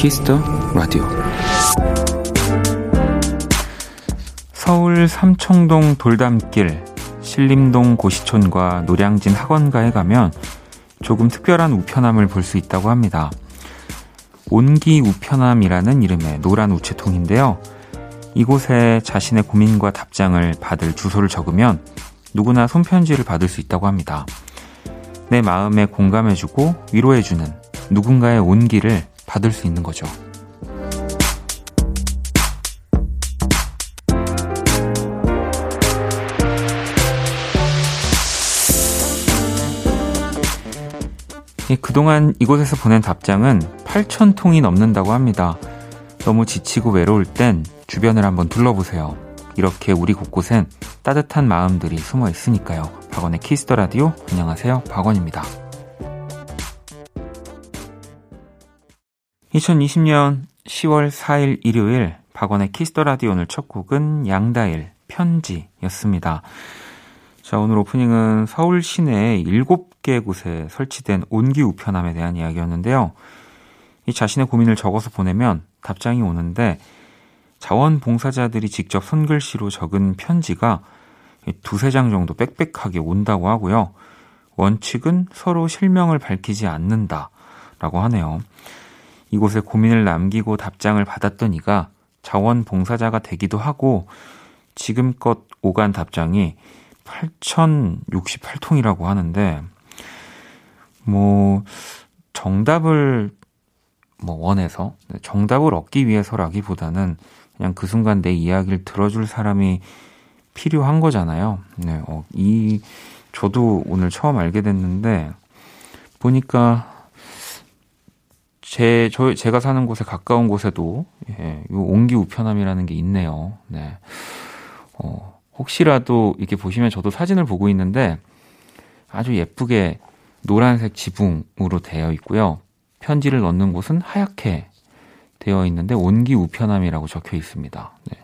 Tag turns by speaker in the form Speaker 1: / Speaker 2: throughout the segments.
Speaker 1: Kiss the Radio 서울 삼청동 돌담길 신림동 고시촌과 노량진 학원가에 가면 조금 특별한 우편함을 볼 수 있다고 합니다. 온기 우편함이라는 이름의 노란 우체통인데요. 이곳에 자신의 고민과 답장을 받을 주소를 적으면 누구나 손편지를 받을 수 있다고 합니다. 내 마음에 공감해주고 위로해주는 누군가의 온기를 받을 수 있는 거죠. 그동안 이곳에서 보낸 답장은 8,000통이 넘는다고 합니다. 너무 지치고 외로울 땐 주변을 한번 둘러보세요. 이렇게 우리 곳곳엔 따뜻한 마음들이 숨어 있으니까요. 박원의 Kiss the Radio. 안녕하세요. 박원입니다. 2020년 10월 4일 일요일 박원의 Kiss the Radio 오늘 첫 곡은 양다일 편지였습니다. 자, 오늘 오프닝은 서울 시내 7개 곳에 설치된 온기 우편함에 대한 이야기였는데요. 이 자신의 고민을 적어서 보내면 답장이 오는데 자원봉사자들이 직접 손글씨로 적은 편지가 두세 장 정도 빽빽하게 온다고 하고요. 원칙은 서로 실명을 밝히지 않는다라고 하네요. 이곳에 고민을 남기고 답장을 받았던 이가 자원봉사자가 되기도 하고 지금껏 오간 답장이 8,068통이라고 하는데 뭐 정답을 뭐 원해서 정답을 얻기 위해서라기보다는 그냥 그 순간 내 이야기를 들어줄 사람이 필요한 거잖아요. 네, 어, 이 저도 오늘 처음 알게 됐는데 보니까 제, 저, 제가 사는 곳에 가까운 곳에도, 예, 요 옹기 우편함이라는 게 있네요. 네. 어, 혹시라도 이렇게 보시면 저도 사진을 보고 있는데 아주 예쁘게 노란색 지붕으로 되어 있고요. 편지를 넣는 곳은 하얗게 되어 있는데 온기 우편함이라고 적혀 있습니다. 네.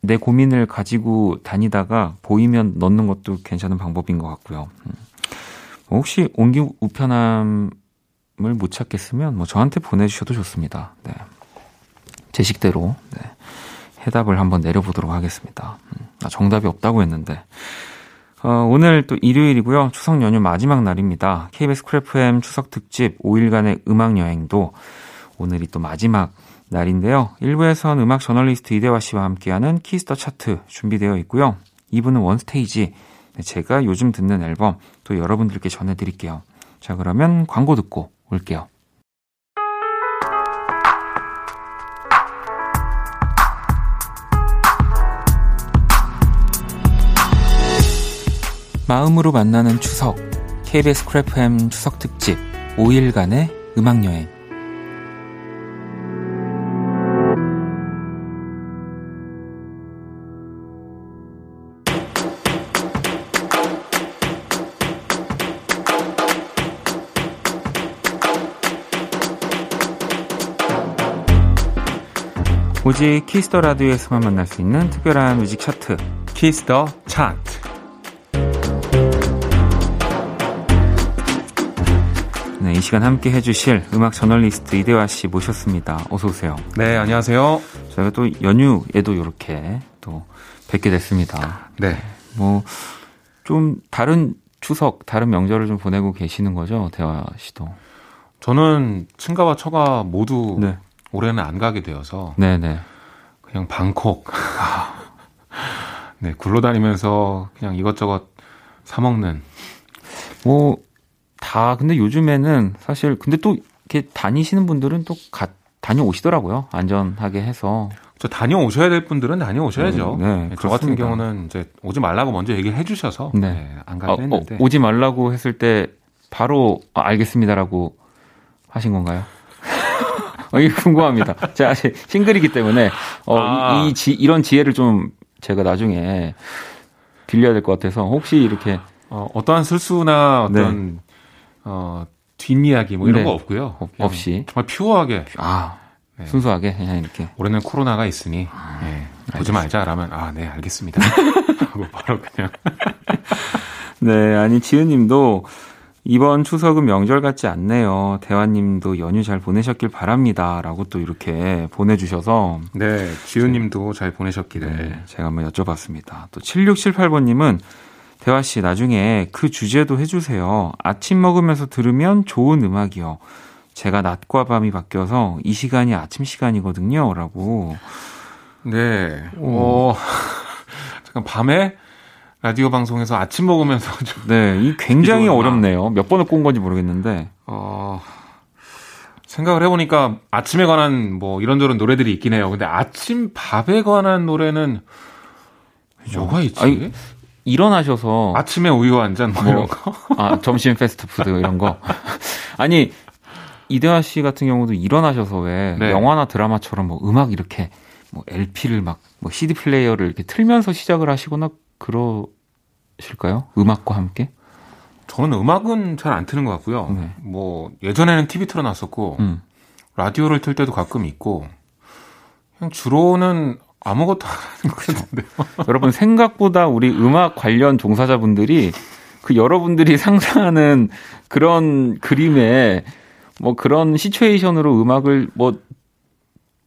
Speaker 1: 내 고민을 가지고 다니다가 보이면 넣는 것도 괜찮은 방법인 것 같고요. 음. 혹시 온기 우편함 못 찾겠으면 뭐 저한테 보내주셔도 좋습니다. 네. 제 식대로 네. 해답을 한번 내려보도록 하겠습니다. 음, 아, 정답이 없다고 했는데 어, 오늘 또 일요일이고요. 추석 연휴 마지막 날입니다. KBS Cool FM 추석 특집 5일간의 음악 여행도 오늘이 또 마지막 날인데요. 1부에서는 음악 저널리스트 이대화 씨와 함께하는 Kiss the 차트 준비되어 있고요. 2부는 One Stage 제가 요즘 듣는 앨범 또 여러분들께 전해드릴게요. 자 그러면 광고 듣고 올게요. 마음으로 만나는 추석 KBS Cool FM 추석 특집 5일간의 음악 여행 오직 Kiss the Radio에서만 만날 수 있는 특별한 뮤직 차트 Kiss the 차트 네, 이 시간 함께 해주실 음악 저널리스트 이대화 씨 모셨습니다. 어서 오세요.
Speaker 2: 네, 안녕하세요.
Speaker 1: 저희가 또 연휴에도 이렇게 또 뵙게 됐습니다.
Speaker 2: 네.
Speaker 1: 뭐 좀 다른 추석, 다른 명절을 좀 보내고 계시는 거죠, 대화 씨도?
Speaker 2: 저는 친가와 처가 모두 네. 올해는 안 가게 되어서
Speaker 1: 네네.
Speaker 2: 그냥 방콕 네 굴러다니면서 그냥 이것저것 사 먹는
Speaker 1: 뭐 다 근데 요즘에는 사실 근데 또 이렇게 다니시는 분들은 또 가, 다녀오시더라고요 안전하게 해서
Speaker 2: 저 다녀오셔야 될 분들은 다녀오셔야죠. 음, 네, 네, 저 같은 경우는 이제 오지 말라고 먼저 얘기를 해주셔서 네. 네, 안 가게 아, 어, 했는데
Speaker 1: 어, 오지 말라고 했을 때 바로 아, 알겠습니다라고 하신 건가요? 어, 이거 궁금합니다. 제가 싱글이기 때문에 어, 아. 이, 이 지, 이런 지혜를 좀 제가 나중에 빌려야 될 것 같아서 혹시 이렇게
Speaker 2: 어, 어떠한 실수나 어떤 네. 어, 뒷이야기 뭐 이런 네. 거 없고요.
Speaker 1: 없이
Speaker 2: 정말 퓨어하게
Speaker 1: 아 네. 순수하게 그냥 이렇게
Speaker 2: 올해는 코로나가 있으니 아, 네. 보지 말자라면 아 네 알겠습니다. 하고 바로 그냥
Speaker 1: 네, 아니 지은님도 이번 추석은 명절 같지 않네요. 대화님도 연휴 잘 보내셨길 바랍니다. 라고 또 이렇게 보내주셔서.
Speaker 2: 네, 지은님도 잘 보내셨기를. 네,
Speaker 1: 제가 한번 여쭤봤습니다. 또 7678번님은 대화씨 나중에 그 주제도 해주세요. 아침 먹으면서 들으면 좋은 음악이요. 제가 낮과 밤이 바뀌어서 이 시간이 아침 시간이거든요. 라고.
Speaker 2: 네. 오. 어, 잠깐 밤에 라디오 방송에서 아침 먹으면서 좀
Speaker 1: 네, 이 굉장히 어렵네요. 몇 번을 꼰 건지 모르겠는데. 어.
Speaker 2: 생각을 해 보니까 아침에 관한 뭐 이런저런 노래들이 있긴 해요. 근데 아침 밥에 관한 노래는? 뭐가 있지? 아니,
Speaker 1: 일어나셔서
Speaker 2: 아침에 우유 한 잔 뭐, 뭐 이런 거.
Speaker 1: 아 점심 패스트푸드 이런 거. 아니 이대화 씨 같은 경우도 일어나셔서 왜 네. 영화나 드라마처럼 뭐 음악 이렇게 뭐 LP를 막 뭐 CD 플레이어를 이렇게 틀면서 시작을 하시거나 그러 실까요? 음악과 함께?
Speaker 2: 저는 음악은 잘 안 트는 것 같고요. 네. 뭐 예전에는 TV 틀어놨었고 음. 라디오를 틀 때도 가끔 있고 그냥 주로는 아무것도 안 하는 것 같은데요.
Speaker 1: 여러분 생각보다 우리 음악 관련 종사자분들이 그 여러분들이 상상하는 그런 그림에 뭐 그런 시츄에이션으로 음악을 뭐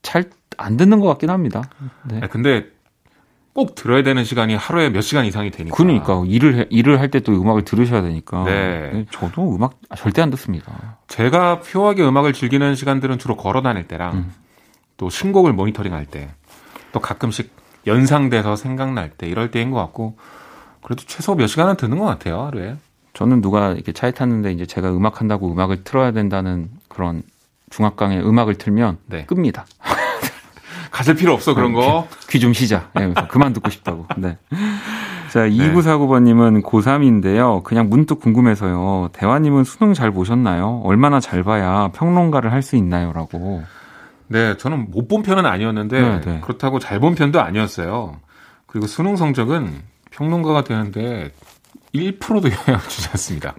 Speaker 1: 잘 안 듣는 것 같긴 합니다.
Speaker 2: 네. 근데 꼭 들어야 되는 시간이 하루에 몇 시간 이상이 되니까.
Speaker 1: 그러니까 일을 해, 일을 할 때 또 음악을 들으셔야 되니까. 네. 네. 저도 음악 절대 안 듣습니다.
Speaker 2: 제가 표하게 음악을 즐기는 시간들은 주로 걸어 다닐 때랑 음. 또 신곡을 모니터링할 때, 또 가끔씩 연상돼서 생각날 때 이럴 때인 것 같고 그래도 최소 몇 시간은 듣는 것 같아요 하루에.
Speaker 1: 저는 누가 이렇게 차에 탔는데 이제 제가 음악 한다고 음악을 틀어야 된다는 그런 중압강의 음악을 틀면 네. 끕니다.
Speaker 2: 가질 필요 없어 그런 거.
Speaker 1: 귀 좀 쉬자. 네, 그만 듣고 싶다고. 네. 자, 2949번님은 고3인데요. 그냥 문득 궁금해서요. 대화님은 수능 잘 보셨나요? 얼마나 잘 봐야 평론가를 할 수 있나요? 라고.
Speaker 2: 네, 저는 못 본 편은 아니었는데, 네, 네. 그렇다고 잘 본 편도 아니었어요. 그리고 수능 성적은 평론가가 되는데 1%도 영향을 주지 않습니다.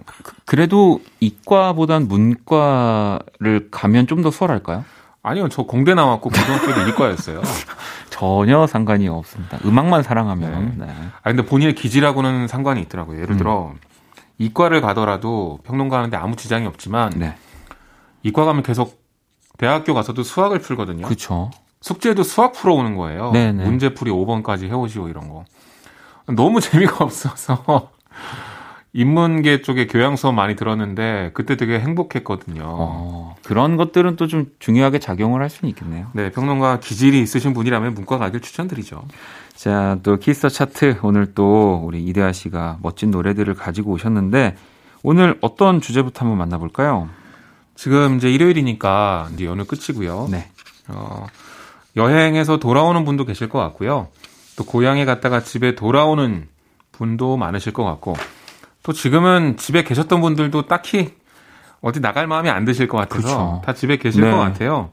Speaker 1: 그래도 이과보단 문과를 가면 좀 더 수월할까요?
Speaker 2: 아니요, 저 공대 나왔고 고등학교도 이과였어요.
Speaker 1: 전혀 상관이 없습니다. 음악만 사랑하면. 네. 네.
Speaker 2: 아 근데 본인의 기질하고는 상관이 있더라고요. 예를 들어 음. 이과를 가더라도 평론가 하는데 아무 지장이 없지만 네. 이과 가면 계속 대학교 가서도 수학을 풀거든요.
Speaker 1: 그렇죠.
Speaker 2: 숙제도 수학 풀어오는 거예요. 네네. 네. 문제풀이 5번까지 해오시고 이런 거. 너무 재미가 없어서 인문계 쪽에 교양 수업 많이 들었는데 그때 되게 행복했거든요. 어,
Speaker 1: 그런 것들은 또 좀 중요하게 작용을 할 수는 있겠네요.
Speaker 2: 네, 평론가 기질이 있으신 분이라면 문과 가길 추천드리죠.
Speaker 1: 자, 또 Kiss the 차트 오늘 또 우리 이대화 씨가 멋진 노래들을 가지고 오셨는데 오늘 어떤 주제부터 한번 만나볼까요?
Speaker 2: 지금 이제 일요일이니까 이제 연휴 끝이고요. 네. 어, 여행에서 돌아오는 분도 계실 것 같고요. 또 고향에 갔다가 집에 돌아오는 분도 많으실 것 같고 또 지금은 집에 계셨던 분들도 딱히 어디 나갈 마음이 안 드실 것 같아서 그렇죠. 다 집에 계실 네. 것 같아요.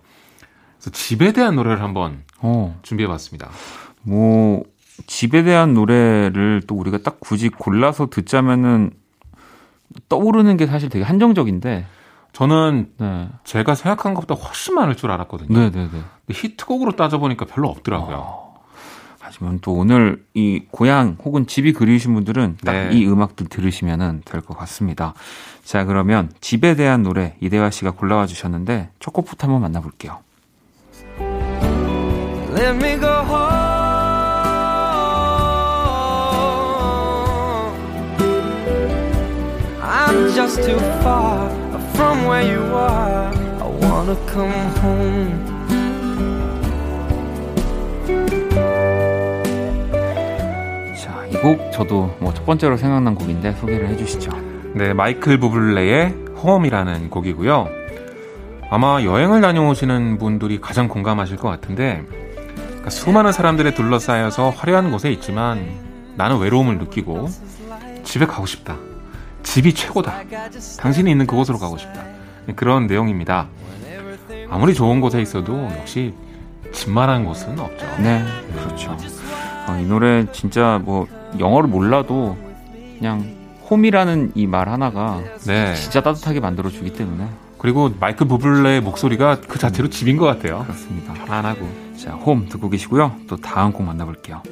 Speaker 2: 그래서 집에 대한 노래를 한번 어. 준비해봤습니다.
Speaker 1: 뭐 집에 대한 노래를 또 우리가 딱 굳이 골라서 듣자면은 떠오르는 게 사실 되게 한정적인데
Speaker 2: 저는 네. 제가 생각한 것보다 훨씬 많을 줄 알았거든요. 네네네. 히트곡으로 따져보니까 별로 없더라고요. 어.
Speaker 1: 하지만 또 오늘 이 고향 혹은 집이 그리우신 분들은 딱이 네. 음악들 들으시면 될 것 같습니다. 자, 그러면 집에 대한 노래 이대화 씨가 골라와 주셨는데 첫 곡부터 한번 만나볼게요. Let me go home. I'm just too far from where you are. I wanna come home. 곡 저도 뭐 첫 번째로 생각난 곡인데 소개를 해주시죠.
Speaker 2: 네, 마이클 부블레의 홈이라는 곡이고요. 아마 여행을 다녀오시는 분들이 가장 공감하실 것 같은데 그러니까 수많은 사람들에 둘러싸여서 화려한 곳에 있지만 나는 외로움을 느끼고 집에 가고 싶다. 집이 최고다. 당신이 있는 그곳으로 가고 싶다. 그런 내용입니다. 아무리 좋은 곳에 있어도 역시 집만한 곳은 없죠.
Speaker 1: 네, 그렇죠. 어, 이 노래 진짜 뭐 영어를 몰라도 그냥 홈이라는 이 말 하나가 네. 진짜 따뜻하게 만들어 주기 때문에
Speaker 2: 그리고 마이클 부블레의 목소리가 그 자체로 집인 것 같아요.
Speaker 1: 그렇습니다. 편안하고. 자, 홈 듣고 계시고요. 또 다음 곡 만나볼게요.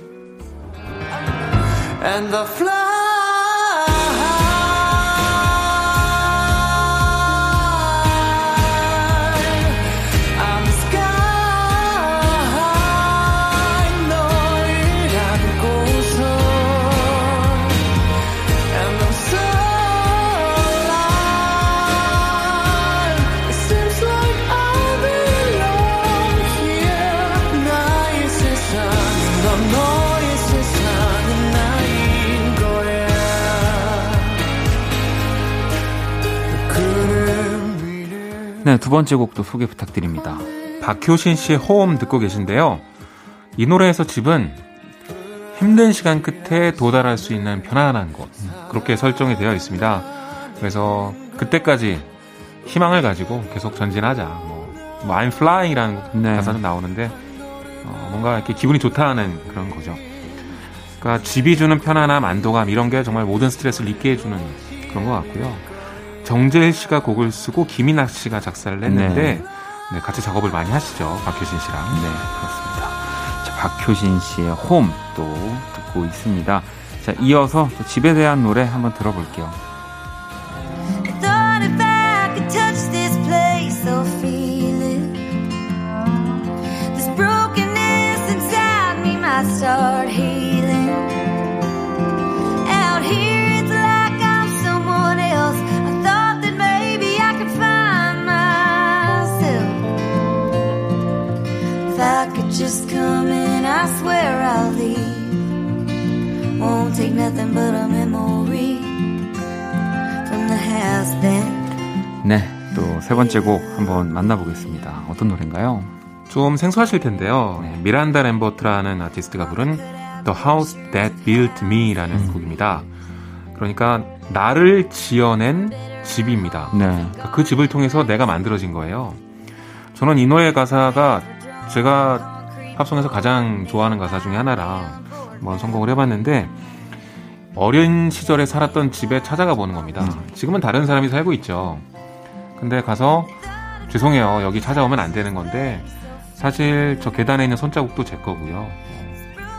Speaker 1: 두 번째 곡도 소개 부탁드립니다.
Speaker 2: 박효신 씨의 호흡 듣고 계신데요. 이 노래에서 집은 힘든 시간 끝에 도달할 수 있는 편안한 곳. 그렇게 설정이 되어 있습니다. 그래서 그때까지 희망을 가지고 계속 전진하자. 뭐, 뭐 I'm flying이라는 네. 가사도 나오는데 어, 뭔가 이렇게 기분이 좋다는 그런 거죠. 그러니까 집이 주는 편안함, 안도감 이런 게 정말 모든 스트레스를 잊게 해주는 그런 것 같고요. 정재일 씨가 곡을 쓰고 김인학 씨가 작사를 했는데 네. 네, 같이 작업을 많이 하시죠. 박효신 씨랑.
Speaker 1: 네, 그렇습니다. 자, 박효신 씨의 홈 또 듣고 있습니다. 자, 이어서 또 집에 대한 노래 한번 들어볼게요. I swear I'll leave. Won't take nothing but a memory from the house that. 네, 또 세 번째 곡 한번 만나보겠습니다. 어떤 노래인가요?
Speaker 2: 좀 생소하실 텐데요. 네. 미란다 램버트라는 아티스트가 부른 The House That Built Me라는 음. 곡입니다. 그러니까 나를 지어낸 집입니다. 네. 그 집을 통해서 내가 만들어진 거예요. 저는 이 노래 가사가 제가 팝송에서 가장 좋아하는 가사 중에 하나라 한번 성공을 해봤는데 어린 시절에 살았던 집에 찾아가 보는 겁니다. 음. 지금은 다른 사람이 살고 있죠. 근데 가서 죄송해요. 여기 찾아오면 안 되는 건데 사실 저 계단에 있는 손자국도 제 거고요.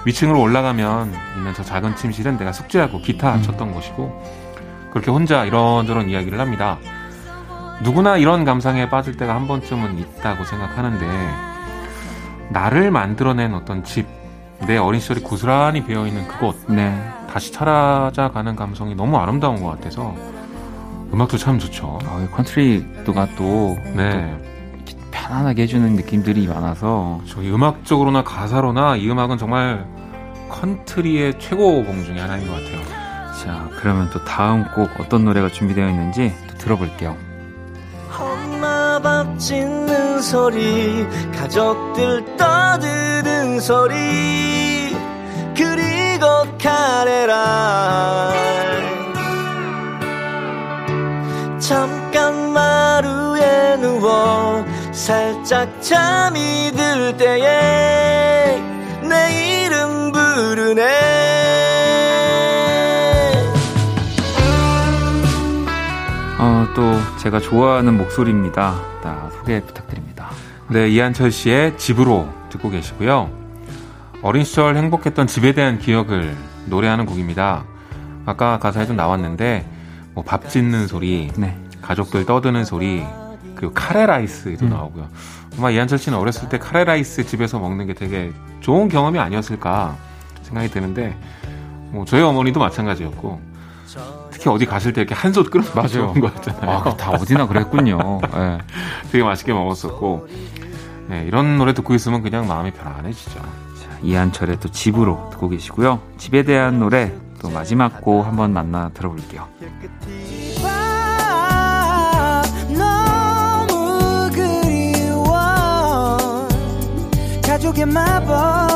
Speaker 2: 위층으로 올라가면 있는 저 작은 침실은 내가 숙제하고 기타 음. 쳤던 곳이고 그렇게 혼자 이런저런 이야기를 합니다. 누구나 이런 감상에 빠질 때가 한 번쯤은 있다고 생각하는데 나를 만들어낸 어떤 집, 내 어린 시절이 고스란히 배어있는 그곳 네. 다시 찾아가는 감성이 너무 아름다운 것 같아서 음악도 참 좋죠.
Speaker 1: 아, 컨트리도가 또, 네. 또 편안하게 해주는 느낌들이 많아서
Speaker 2: 저희 음악적으로나 가사로나 이 음악은 정말 컨트리의 최고봉 중에 하나인 것 같아요.
Speaker 1: 자, 그러면 또 다음 곡 어떤 노래가 준비되어 있는지 또 들어볼게요. 밥 짓는 소리, 가족들 떠드는 소리, 그리고 카레라. 잠깐 마루에 누워 살짝 잠이 들 때에 내 이름 부르네 제가 좋아하는 목소리입니다. 나 소개 부탁드립니다.
Speaker 2: 네, 이한철 씨의 집으로 듣고 계시고요. 어린 시절 행복했던 집에 대한 기억을 노래하는 곡입니다. 아까 가사에도 나왔는데 뭐 밥 짓는 소리, 네. 가족들 떠드는 소리, 그리고 카레 라이스도 음. 나오고요. 아마 이한철 씨는 어렸을 때 카레 라이스 집에서 먹는 게 되게 좋은 경험이 아니었을까 생각이 드는데 뭐 저희 어머니도 마찬가지였고 특히 어디 가실 때 이렇게 한솥 끓여
Speaker 1: 맞아요.
Speaker 2: 거 있잖아요.
Speaker 1: 아, 다 어디나 그랬군요. 네.
Speaker 2: 되게 맛있게 먹었었고 네, 이런 노래 듣고 있으면 그냥 마음이 편안해지죠.
Speaker 1: 자, 이한철의 또 집으로 듣고 계시고요. 집에 대한 노래 또 마지막 곡 한번 만나 들어볼게요. 가족의 마법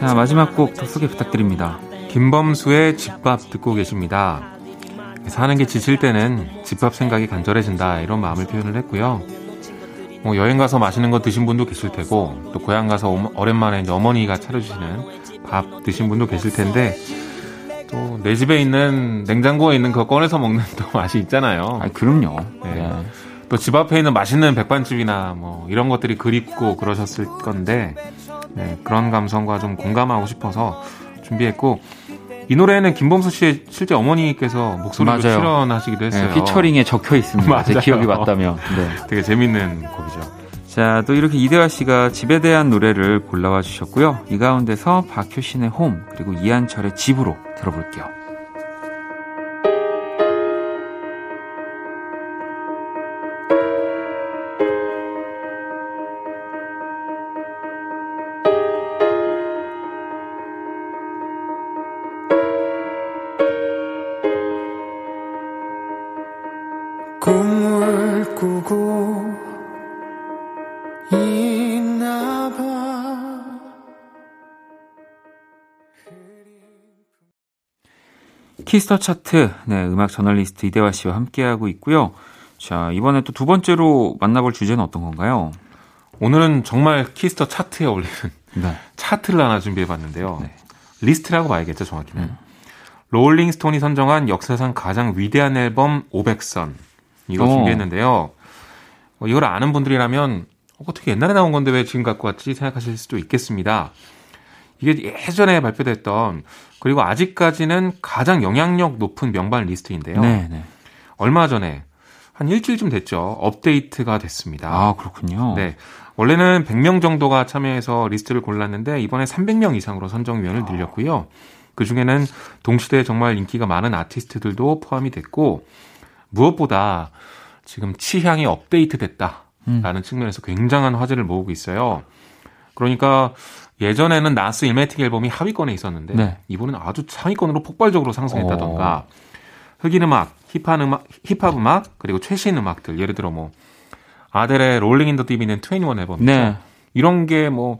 Speaker 1: 자 마지막 곡더 소개 부탁드립니다
Speaker 2: 김범수의 집밥 듣고 계십니다 사는 게 지칠 때는 집밥 생각이 간절해진다 이런 마음을 표현을 했고요 뭐 여행 가서 맛있는 거 드신 분도 계실 테고 또 고향 가서 오랜만에 어머니가 차려주시는 밥 드신 분도 계실 텐데 또 내 집에 있는 냉장고에 있는 거 꺼내서 먹는 또 맛이 있잖아요.
Speaker 1: 아 그럼요.
Speaker 2: 네. 네. 또집 앞에 있는 맛있는 백반집이나 뭐 이런 것들이 그립고 그러셨을 건데 네, 그런 감성과 좀 공감하고 싶어서 준비했고 이 노래는 김범수 씨의 실제 어머니께서 목소리로 맞아요. 출연하시기도 했어요.
Speaker 1: 네, 피처링에 적혀 있습니다. 제 기억이 맞다면. 네.
Speaker 2: 되게 재밌는 곡이죠.
Speaker 1: 자, 또 이렇게 이대화 씨가 집에 대한 노래를 골라와 주셨고요. 이 가운데서 박효신의 홈, 그리고 이한철의 집으로 들어볼게요.
Speaker 2: 꿈을 꾸고 있나 봐
Speaker 1: Kiss the 차트, 네, 음악 저널리스트 이대화 씨와 함께하고 있고요. 자, 이번에 또 두 번째로 만나볼 주제는 어떤 건가요?
Speaker 2: 오늘은 정말 Kiss the 차트에 어울리는 네. 차트를 하나 준비해봤는데요. 네. 리스트라고 봐야겠죠, 정확히는. 음. Rolling Stone이 선정한 역사상 가장 위대한 앨범 500선. 이거 오. 어. 준비했는데요. 어, 이걸 아는 분들이라면 어, 어떻게 옛날에 나온 건데 왜 지금 갖고 왔지 생각하실 수도 있겠습니다. 이게 예전에 발표됐던 그리고 아직까지는 가장 영향력 높은 명반 리스트인데요. 네, 네. 얼마 전에 한 일주일쯤 됐죠. 업데이트가 됐습니다.
Speaker 1: 아, 그렇군요.
Speaker 2: 네. 원래는 100명 정도가 참여해서 리스트를 골랐는데 이번에 300명 이상으로 선정위원을 늘렸고요. 그 중에는 동시대에 정말 인기가 많은 아티스트들도 포함이 됐고 무엇보다 지금 취향이 업데이트 됐다라는 음. 측면에서 굉장한 화제를 모으고 있어요. 그러니까 예전에는 Nas Illmatic 앨범이 하위권에 있었는데 네. 이번은 아주 상위권으로 폭발적으로 상승했다던가 어. 흑인 음악, 힙합 음악, 힙합 음악 그리고 최신 음악들 예를 들어 뭐 아델의 Rolling in the Deep 있는 21 앨범이죠. 네. 이런 게 뭐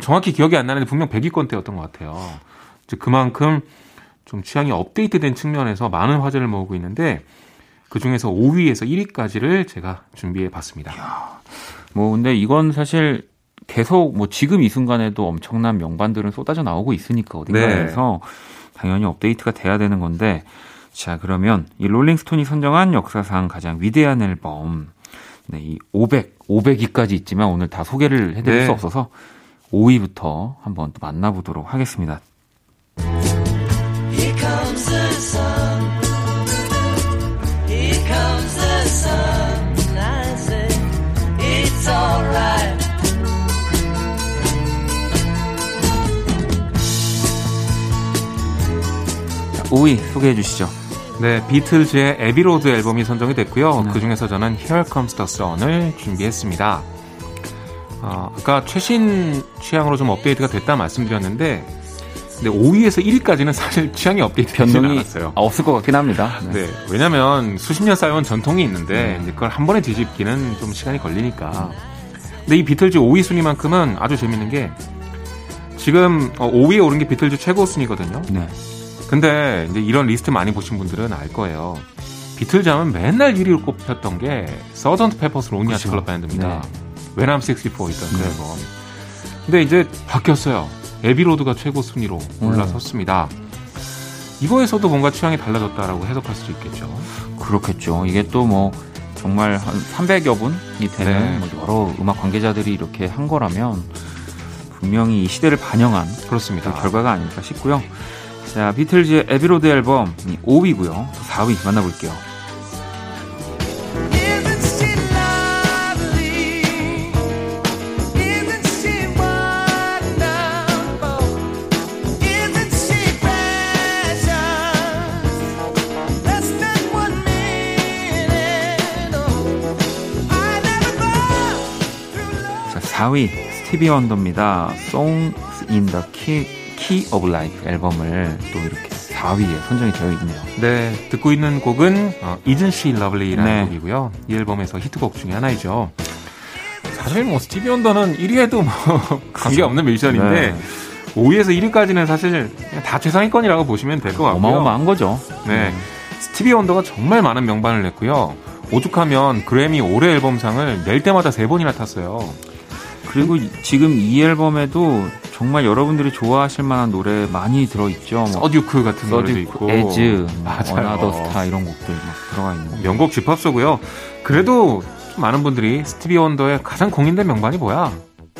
Speaker 2: 정확히 기억이 안 나는데 분명 100위권 대였던 것 같아요. 즉 그만큼 좀 취향이 업데이트된 측면에서 많은 화제를 모으고 있는데 그 중에서 5위에서 1위까지를 제가 준비해 봤습니다.
Speaker 1: 뭐 근데 이건 사실 계속 뭐 지금 이 순간에도 엄청난 명반들은 쏟아져 나오고 있으니까 어딘가에서 네. 당연히 업데이트가 돼야 되는 건데 자 그러면 이 롤링스톤이 선정한 역사상 가장 위대한 앨범 네, 이 500, 500위까지 있지만 오늘 다 소개를 해드릴 네. 수 없어서 5위부터 한번 또 만나보도록 하겠습니다. 5위 소개해 주시죠.
Speaker 2: 네, 비틀즈의 Abbey Road 앨범이 선정이 됐고요. 네. 그 중에서 저는 Here Comes the Sun을 준비했습니다. 어, 아까 최신 취향으로 좀 업데이트가 됐다 말씀드렸는데, 근데 5위에서 1위까지는 사실 취향이 업데이트 변동이 않았어요.
Speaker 1: 없을 것 같긴 합니다.
Speaker 2: 네. 네 왜냐면 수십 년 쌓여온 전통이 있는데, 네. 그걸 한 번에 뒤집기는 좀 시간이 걸리니까. 근데 이 비틀즈 5위 순위만큼은 아주 재밌는 게, 지금 5위에 어, 오른 게 비틀즈 최고 순위거든요. 네. 근데 이제 이런 리스트 많이 보신 분들은 알 거예요. 비틀즈 하면 맨날 1위로 꼽혔던 게 Sgt. Pepper's Lonely Hearts Club Band입니다. 네. When I'm 64 있던 그 네. 앨범. 근데 이제 바뀌었어요. Abbey Road가 최고 순위로 음. 올라섰습니다. 이거에서도 뭔가 취향이 달라졌다라고 해석할 수 있겠죠.
Speaker 1: 그렇겠죠. 이게 또 뭐 정말 한 300여 분이 되는 네. 뭐 여러 음악 관계자들이 이렇게 한 거라면 분명히 이 시대를 반영한 그렇습니다. 그 결과가 아닐까 싶고요. 자, 비틀즈의 에비로드 앨범 5위고요. 4위 만나볼게요. 자, 4위 스티비 원더입니다. Songs in the Key Key of Life 앨범을 또 이렇게 4위에 선정이 되어 있네요.
Speaker 2: 네, 듣고 있는 곡은 어, Isn't She Lovely라는 네. 곡이고요. 이 앨범에서 히트곡 중에 하나이죠. 사실 뭐 스티비 원더는 1위에도 뭐 관계없는 뮤지션인데 네. 5위에서 1위까지는 사실 다 최상위권이라고 보시면 될 것 같고요.
Speaker 1: 어마어마한 거죠.
Speaker 2: 네. 음. 스티비 원더가 정말 많은 명반을 냈고요. 오죽하면 그래미 올해 앨범상을 낼 때마다 3번이나 탔어요.
Speaker 1: 그리고 지금 이 앨범에도 정말 여러분들이 좋아하실 만한 노래 많이 들어있죠. 뭐
Speaker 2: Sir Duke 같은 노래도 있고.
Speaker 1: As, Another Star 이런 곡들 막 들어가 있는.
Speaker 2: 명곡 집합소고요. 그래도 많은 분들이 스티비 원더의 가장 공인된 명반이 뭐야?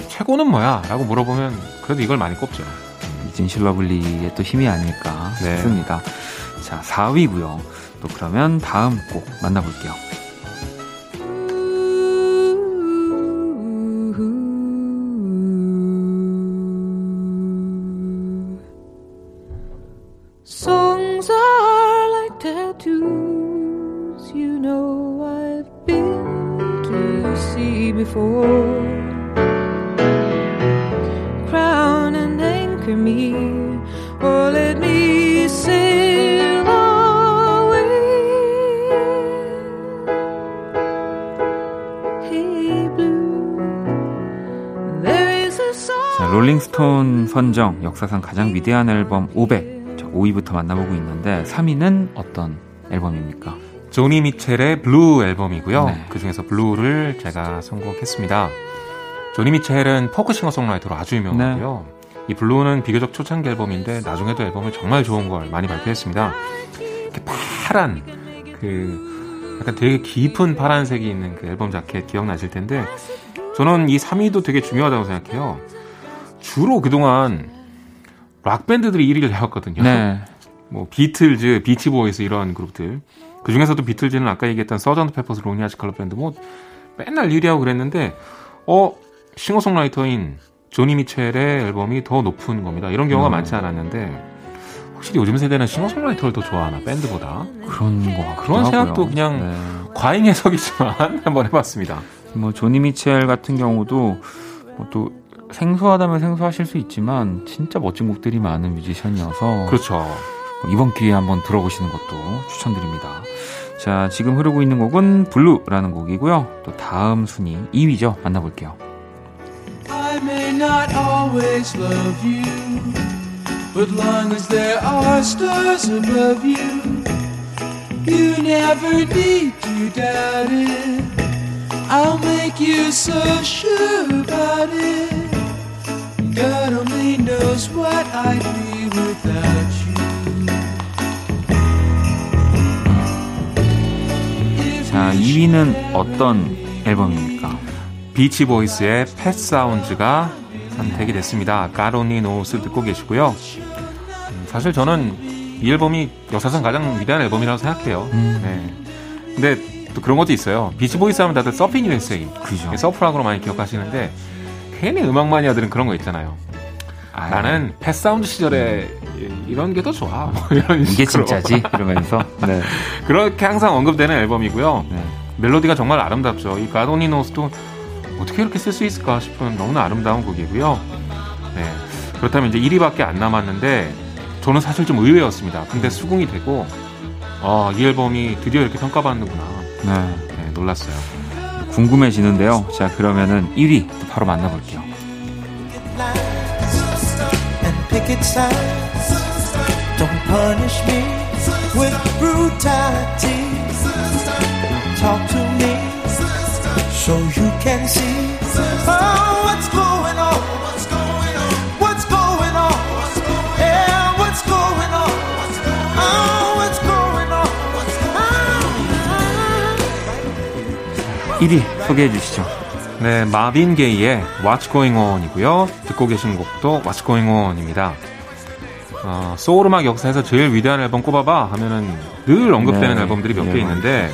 Speaker 2: 최고는 뭐야? 라고 물어보면 그래도 이걸 많이 꼽죠.
Speaker 1: Isn't She Lovely의 또 힘이 아닐까 네. 싶습니다. 자, 4위고요. 또 그러면 다음 곡 만나볼게요. 선정 역사상 가장 위대한 앨범 500. 자, 5위부터 만나보고 있는데 3위는 어떤 앨범입니까?
Speaker 2: 조니 미첼의 Blue 앨범이고요. 네. 그 중에서 Blue를 제가 선곡했습니다. 조니 미첼은 포크 싱어송라이터로 아주 유명하고요. 네. 이 Blue는 비교적 초창기 앨범인데 나중에도 앨범을 정말 좋은 걸 많이 발표했습니다. 이렇게 파란 그 약간 되게 깊은 파란색이 있는 그 앨범 자켓 기억나실 텐데 저는 이 3위도 되게 중요하다고 생각해요. 주로 그동안 락 밴드들이 1위를 해왔거든요. 네. 뭐 비틀즈, 비치보이스 이런 그룹들. 그 중에서도 비틀즈는 아까 얘기했던 Sgt. Pepper's Lonely Hearts Club Band 뭐 맨날 1위하고 그랬는데 어 싱어송라이터인 조니 미첼의 앨범이 더 높은 겁니다. 이런 경우가 음. 많지 않았는데 확실히 요즘 세대는 싱어송라이터를 더 좋아하나 밴드보다
Speaker 1: 그런 거
Speaker 2: 그런 생각도 그냥 네. 과잉 해석이지만 한번 해봤습니다.
Speaker 1: 뭐 조니 미첼 같은 경우도 뭐 또 생소하다면 생소하실 수 있지만 진짜 멋진 곡들이 많은 뮤지션이어서
Speaker 2: 그렇죠.
Speaker 1: 뭐 이번 기회에 한번 들어보시는 것도 추천드립니다. 자, 지금 흐르고 있는 곡은 Blue라는 곡이고요. 또 다음 순위 2위죠. 만나볼게요. I may not always love you, but long as there are stars above you, you never need to doubt it. I'll make you so sure about it. God only knows what I'd be without you. 자, 2위는 어떤 앨범입니까?
Speaker 2: 비치 보이스의 Pet Sounds가 선택이 됐습니다. God Only Knows 듣고 계시고요. 음, 사실 저는 이 앨범이 역사상 가장 위대한 앨범이라고 생각해요. 음. 네. 근데 또 그런 것도 있어요. 비치 보이스 하면 다들 Surfin' USA. 그죠. surf rock으로 많이 기억하시는데 괜히 음악 마니아들은 그런 거 있잖아요. 아, 나는 Pet Sounds 시절에 이런 게 더 좋아. 뭐 이런
Speaker 1: 이게 진짜지? 이러면서. 네.
Speaker 2: 그렇게 항상 언급되는 앨범이고요. 네. 멜로디가 정말 아름답죠. 이 God Only Knows도 어떻게 이렇게 쓸 수 있을까 싶은 너무나 아름다운 곡이고요. 네. 그렇다면 이제 1위밖에 안 남았는데 저는 사실 좀 의외였습니다. 근데 수긍이 되고 아, 이 앨범이 드디어 이렇게 평가받는구나. 네. 네 놀랐어요.
Speaker 1: 궁금해지는데요. 자, 그러면은 1위 바로 만나볼게요. Don't punish me with brutality. Talk to me so you can see oh, what's going on. 1위 소개해 주시죠.
Speaker 2: 네, 마빈 게이의 What's Going On이고요. 듣고 계신 곡도 What's Going On입니다. 어, 소울 음악 역사에서 제일 위대한 앨범 꼽아봐 하면은 늘 언급되는 네, 앨범들이 몇개 네, 있는데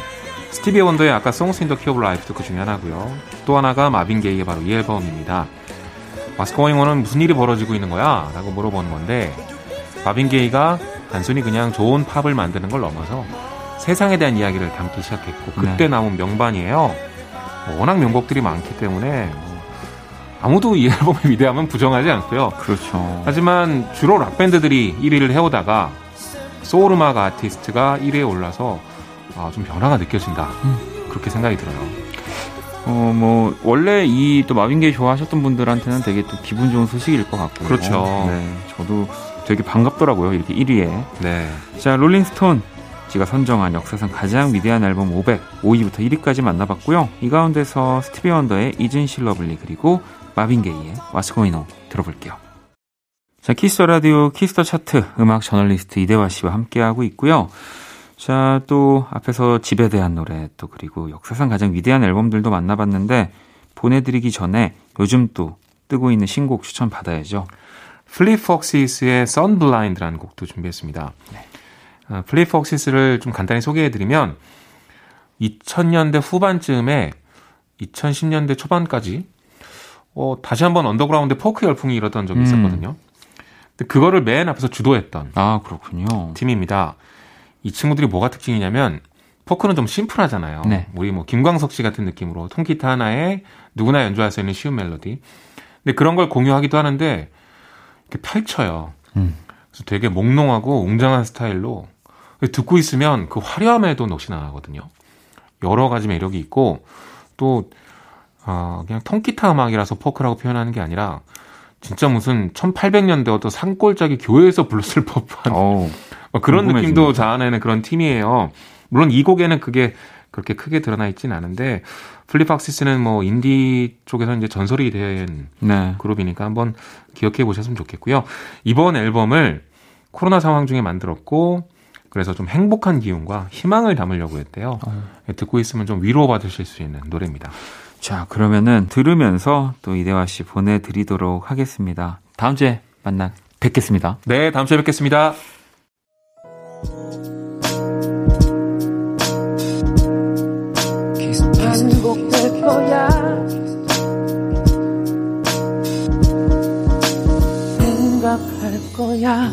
Speaker 2: 스티비 원더의 아까 Songs in the Key of Life도 그 중에 하나고요. 또 하나가 마빈 게이의 바로 이 앨범입니다. What's Going On은 무슨 일이 벌어지고 있는 거야? 라고 물어보는 건데 마빈 게이가 단순히 그냥 좋은 팝을 만드는 걸 넘어서 세상에 대한 이야기를 담기 시작했고 그때 네. 나온 명반이에요. 워낙 명곡들이 많기 때문에 아무도 이 앨범의 위대함은 부정하지 않고요.
Speaker 1: 그렇죠.
Speaker 2: 하지만 주로 락 밴드들이 1위를 해오다가 소울 음악 아티스트가 1위에 올라서 아, 좀 변화가 느껴진다. 음. 그렇게 생각이 들어요.
Speaker 1: 어, 뭐, 원래 이 또 마빈 게이 좋아하셨던 분들한테는 되게 또 기분 좋은 소식일 것 같고요.
Speaker 2: 그렇죠.
Speaker 1: 네. 저도 되게 반갑더라고요. 이렇게 1위에.
Speaker 2: 네.
Speaker 1: 자, 롤링스톤. 지가 선정한 역사상 가장 위대한 앨범 500, 5위부터 1위까지 만나봤고요. 이 가운데서 스티비 원더의 Isn't She Lovely 그리고 마빈 게이의 What's Going On 들어볼게요. 자, 키스 라디오 Kiss the Chart 음악 저널리스트 이대화 씨와 함께하고 있고요. 자, 또 앞에서 집에 대한 노래 또 그리고 역사상 가장 위대한 앨범들도 만나봤는데 보내드리기 전에 요즘 또 뜨고 있는 신곡 추천 받아야죠.
Speaker 2: Fleet Foxes의 Sunblind라는 곡도 준비했습니다. 네. 어, Fleet Foxes를 좀 간단히 소개해드리면 2000년대 후반쯤에 2010년대 초반까지 어, 다시 한번 언더그라운드 포크 열풍이 일었던 적이 음. 있었거든요. 근데 그거를 맨 앞에서 주도했던
Speaker 1: 아 그렇군요.
Speaker 2: 팀입니다. 이 친구들이 뭐가 특징이냐면 포크는 좀 심플하잖아요. 네. 우리 뭐 김광석 씨 같은 느낌으로 통기타 하나에 누구나 연주할 수 있는 쉬운 멜로디. 근데 그런 걸 공유하기도 하는데 이렇게 펼쳐요. 음. 그래서 되게 몽롱하고 웅장한 스타일로 듣고 있으면 그 화려함에도 넋이 나거든요. 여러 가지 매력이 있고 또 어, 그냥 통기타 음악이라서 포크라고 표현하는 게 아니라 진짜 무슨 1800년대 어떤 산골짜기 교회에서 불렀을 법한 오, 뭐 그런 느낌도 자아내는 그런 팀이에요. 물론 이 곡에는 그게 그렇게 크게 드러나 있지는 않은데 플리팍시스는 뭐 인디 쪽에서 이제 전설이 된 네. 그룹이니까 한번 기억해 보셨으면 좋겠고요. 이번 앨범을 코로나 상황 중에 만들었고 그래서 좀 행복한 기운과 희망을 담으려고 했대요. 어. 듣고 있으면 좀 위로받으실 수 있는 노래입니다.
Speaker 1: 자, 그러면은 들으면서 또 이대화 씨 보내드리도록 하겠습니다. 다음 주에 만나 뵙겠습니다.
Speaker 2: 네, 다음 주에 뵙겠습니다. 반복될 거야. 생각할 거야.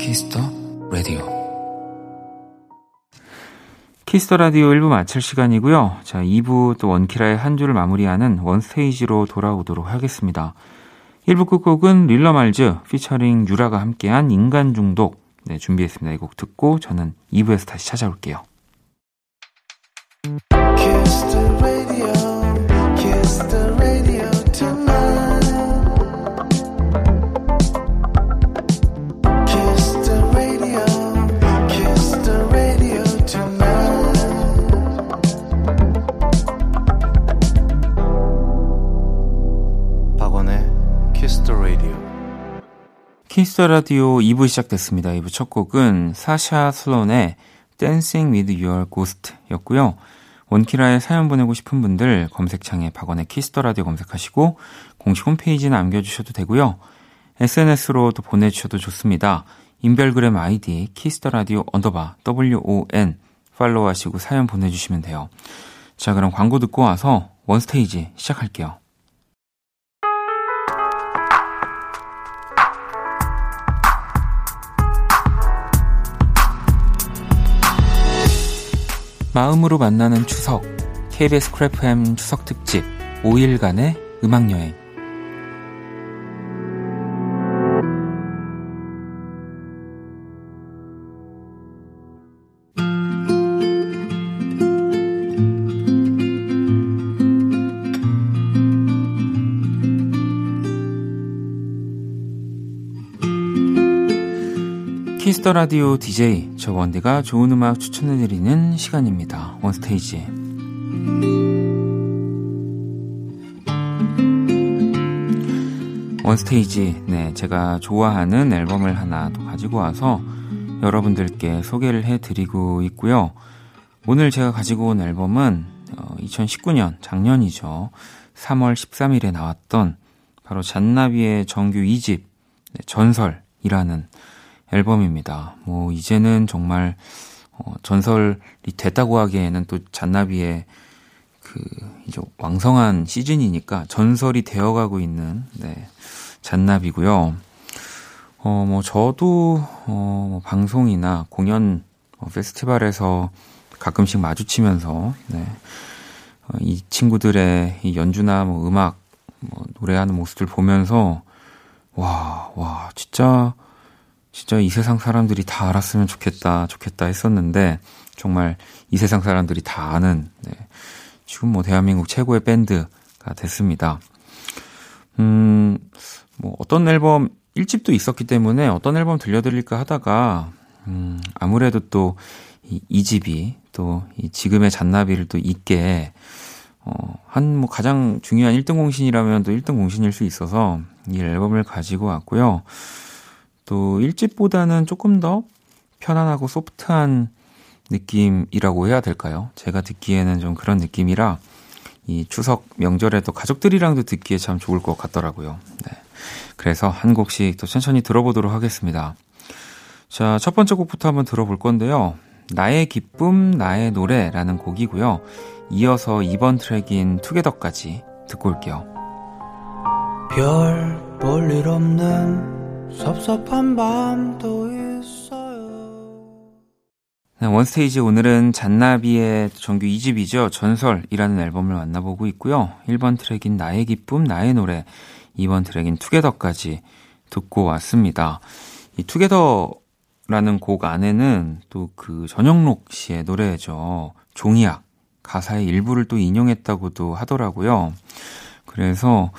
Speaker 1: Kiss the Kiss the Radio 1부 마칠 시간이고요. 자, 2부 또 원키라의 한 주를 마무리하는 원스테이지로 돌아오도록 하겠습니다. 1부 끝곡은 릴러 말즈 피처링 유라가 함께한 인간 중독 네, 준비했습니다. 이 곡 듣고 저는 2부에서 다시 찾아올게요. 키스터 라디오 2부 시작됐습니다. 2부 첫 곡은 사샤 슬론의 Dancing with Your Ghost 였고요. 원키라에 사연 보내고 싶은 분들 검색창에 박원의 Kiss the Radio 검색하시고 공식 홈페이지에 남겨주셔도 되고요. SNS로도 보내주셔도 좋습니다. 인별그램 아이디 Kiss the Radio underbar WON 팔로우 하시고 사연 보내주시면 돼요. 자, 그럼 광고 듣고 와서 원스테이지 시작할게요. 마음으로 만나는 추석 KBS 크래프햄 추석 특집 5일간의 음악 여행 Kiss the Radio DJ 저 원디가 좋은 음악 추천해 드리는 시간입니다. 원스테이지. 원스테이지, 네, 제가 좋아하는 앨범을 하나 또 가지고 와서 여러분들께 소개를 해 드리고 있고요. 오늘 제가 가지고 온 앨범은 2019년, 어, 작년이죠. 3월 13일에 나왔던 바로 잔나비의 정규 2집, 전설이라는 앨범입니다. 뭐 이제는 정말 어, 전설이 됐다고 하기에는 또 잔나비의 그 이제 왕성한 시즌이니까 전설이 되어가고 있는 네, 잔나비고요. 어, 뭐 저도 어, 뭐 방송이나 공연 어, 페스티벌에서 가끔씩 마주치면서 네, 어, 이 친구들의 이 연주나 뭐 음악 뭐 노래하는 모습들 보면서 와, 와, 진짜 진짜 이 세상 사람들이 다 알았으면 좋겠다, 좋겠다 했었는데, 정말 이 세상 사람들이 다 아는, 네, 지금 뭐 대한민국 최고의 밴드가 됐습니다. 음, 뭐 어떤 앨범, 1집도 있었기 때문에 어떤 앨범 들려드릴까 하다가, 음, 아무래도 또 이, 2집이 또 이 지금의 잔나비를 또 있게, 어, 한 뭐 가장 중요한 1등 공신이라면 또 1등 공신일 수 있어서 이 앨범을 가지고 왔고요. 또 1집보다는 조금 더 편안하고 소프트한 느낌이라고 해야 될까요? 제가 듣기에는 좀 그런 느낌이라 이 추석 명절에도 가족들이랑도 듣기에 참 좋을 것 같더라고요. 네. 그래서 한 곡씩 또 천천히 들어보도록 하겠습니다. 자, 첫 번째 곡부터 한번 들어볼 건데요. 나의 기쁨, 나의 노래라는 곡이고요. 이어서 이번 트랙인 투게더까지 듣고 올게요. 별 볼 일 없는 섭섭한 밤도 있어요. 네, 원스테이지 오늘은 잔나비의 정규 2집이죠. 전설이라는 앨범을 만나보고 있고요. 1번 트랙인 나의 기쁨, 나의 노래, 2번 트랙인 투게더까지 듣고 왔습니다. 이 투게더라는 곡 안에는 또 그 전영록 씨의 노래죠. 종이약 가사의 일부를 또 인용했다고도 하더라고요. 그래서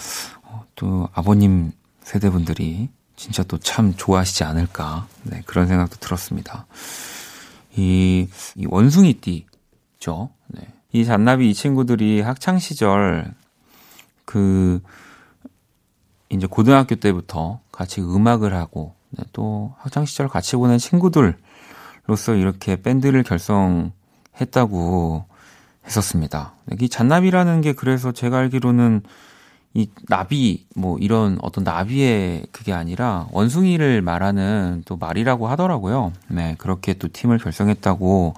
Speaker 1: 어, 또 아버님 세대분들이 진짜 또 참 좋아하시지 않을까. 네, 그런 생각도 들었습니다. 이, 이 원숭이띠죠. 네. 이 잔나비 이 친구들이 학창 시절 그, 이제 고등학교 때부터 같이 음악을 하고, 네, 또 학창 시절 같이 보낸 친구들로서 이렇게 밴드를 결성했다고 했었습니다. 네, 이 잔나비라는 게 그래서 제가 알기로는 이 나비 뭐 이런 어떤 나비의 그게 아니라 원숭이를 말하는 또 말이라고 하더라고요. 네, 그렇게 또 팀을 결성했다고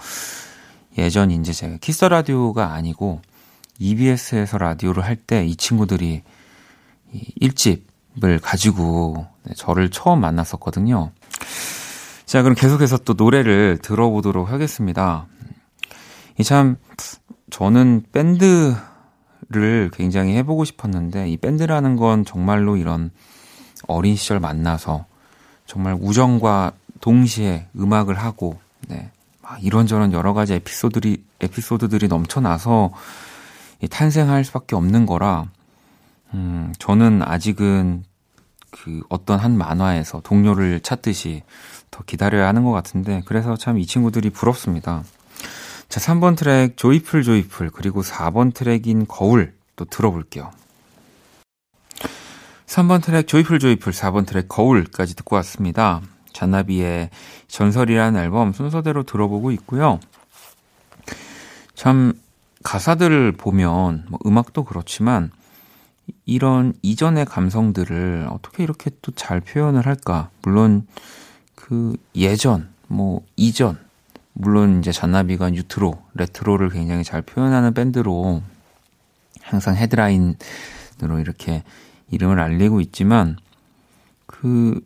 Speaker 1: 예전 이제 제가 키스 라디오가 아니고 EBS에서 라디오를 할 때 이 친구들이 이 1집을 가지고 네, 저를 처음 만났었거든요. 자, 그럼 계속해서 또 노래를 들어보도록 하겠습니다. 이 참 저는 밴드 를 굉장히 해보고 싶었는데 이 밴드라는 건 정말로 이런 어린 시절 만나서 정말 우정과 동시에 음악을 하고 네. 막 이런저런 여러 가지 에피소드들이 에피소드들이 넘쳐나서 탄생할 수밖에 없는 거라 음, 저는 아직은 그 어떤 한 만화에서 동료를 찾듯이 더 기다려야 하는 것 같은데 그래서 참 이 친구들이 부럽습니다. 자, 3번 트랙 조이풀 조이풀 그리고 4번 트랙인 거울 또 들어볼게요. 3번 트랙 Joyful Joyful 4번 트랙 거울까지 듣고 왔습니다. 잔나비의 전설이라는 앨범 순서대로 들어보고 있고요. 참 가사들을 보면 뭐 음악도 그렇지만 이런 이전의 감성들을 어떻게 이렇게 또 잘 표현을 할까? 물론 그 예전, 뭐 이전 물론 이제 잔나비가 뉴트로, 레트로를 굉장히 잘 표현하는 밴드로 항상 헤드라인으로 이렇게 이름을 알리고 있지만 그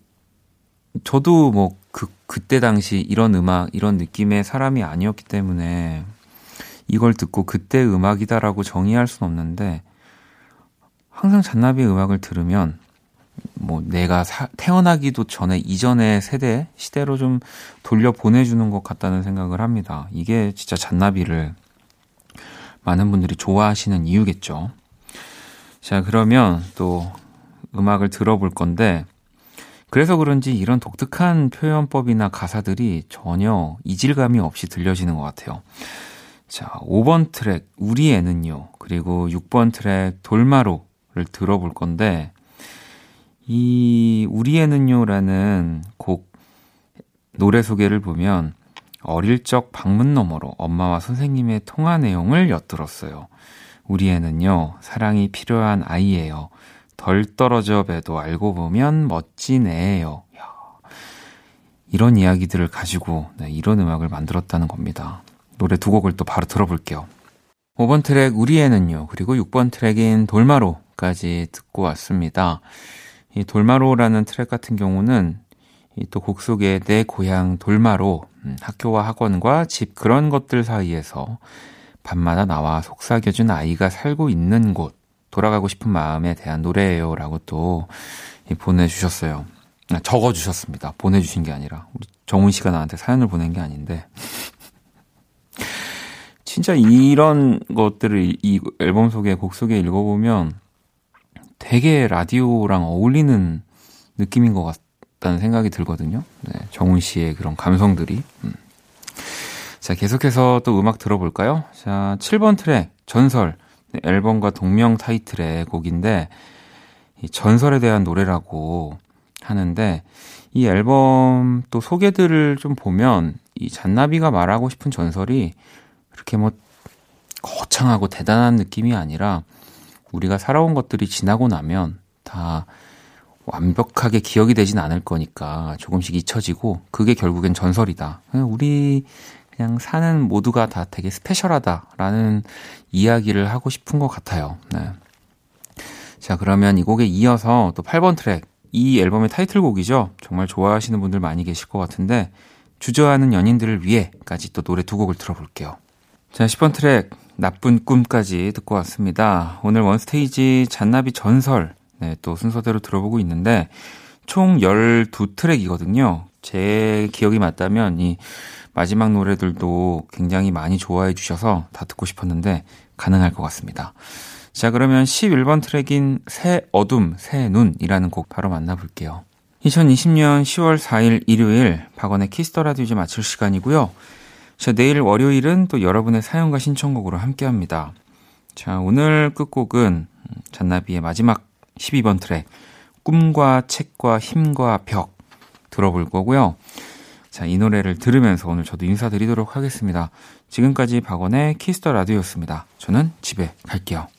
Speaker 1: 저도 뭐 그 그때 당시 이런 음악, 이런 느낌의 사람이 아니었기 때문에 이걸 듣고 그때 음악이다라고 정의할 수는 없는데 항상 잔나비의 음악을 들으면 뭐 내가 사, 태어나기도 전에 이전의 세대 시대로 좀 돌려 보내주는 것 같다는 생각을 합니다. 이게 진짜 잔나비를 많은 분들이 좋아하시는 이유겠죠. 자 그러면 또 음악을 들어볼 건데 그래서 그런지 이런 독특한 표현법이나 가사들이 전혀 이질감이 없이 들려지는 것 같아요. 자, 5번 트랙, 우리 애는요. 그리고 6번 트랙, 돌마로를 들어볼 건데, 이 우리애는요라는 곡 노래 소개를 보면 어릴 적 방문 너머로 엄마와 선생님의 통화 내용을 엿들었어요. 우리애는요, 사랑이 필요한 아이예요. 덜 떨어져 봬도 알고 보면 멋진 애예요. 이런 이야기들을 가지고 네, 이런 음악을 만들었다는 겁니다. 노래 두 곡을 또 바로 들어볼게요. 5번 트랙 우리애는요, 그리고 6번 트랙인 돌마로까지 듣고 왔습니다. 이 돌마로라는 트랙 같은 경우는 또곡 속에 내 고향 돌마로 음, 학교와 학원과 집 그런 것들 사이에서 밤마다 나와 속삭여준 아이가 살고 있는 곳 돌아가고 싶은 마음에 대한 노래예요라고 또 보내주셨어요. 아, 적어주셨습니다. 보내주신 게 아니라 우리 정훈 씨가 나한테 사연을 보낸 게 아닌데 진짜 이런 것들을 이 앨범 속에 곡 속에 읽어보면 되게 라디오랑 어울리는 느낌인 것 같다는 생각이 들거든요. 네, 정훈 씨의 그런 감성들이. 음. 자, 계속해서 또 음악 들어볼까요? 자, 7번 트랙, 전설. 네, 앨범과 동명 타이틀의 곡인데, 이 전설에 대한 노래라고 하는데, 이 앨범 또 소개들을 좀 보면, 이 잔나비가 말하고 싶은 전설이 그렇게 뭐 거창하고 대단한 느낌이 아니라, 우리가 살아온 것들이 지나고 나면 다 완벽하게 기억이 되진 않을 거니까 조금씩 잊혀지고 그게 결국엔 전설이다. 우리 그냥 사는 모두가 다 되게 스페셜하다라는 이야기를 하고 싶은 것 같아요. 네. 자, 그러면 이 곡에 이어서 또 8번 트랙. 이 앨범의 타이틀곡이죠. 정말 좋아하시는 분들 많이 계실 것 같은데 주저하는 연인들을 위해까지 또 노래 두 곡을 들어볼게요. 자, 10번 트랙. 나쁜 꿈까지 듣고 왔습니다. 오늘 원스테이지 잔나비 전설, 네, 또 순서대로 들어보고 있는데, 총 12트랙이거든요. 제 기억이 맞다면 이 마지막 노래들도 굉장히 많이 좋아해 주셔서 다 듣고 싶었는데, 가능할 것 같습니다. 자, 그러면 11번 트랙인 새 어둠, 새 눈이라는 곡 바로 만나볼게요. 2020년 10월 4일 일요일 박원의 Kiss the Radio 이제 마칠 시간이고요. 자, 내일 월요일은 또 여러분의 사연과 신청곡으로 함께 합니다. 자, 오늘 끝곡은 잔나비의 마지막 12번 트랙 꿈과 책과 힘과 벽 들어볼 거고요. 자, 이 노래를 들으면서 오늘 저도 인사드리도록 하겠습니다. 지금까지 박원의 Kiss the Radio였습니다. 저는 집에 갈게요.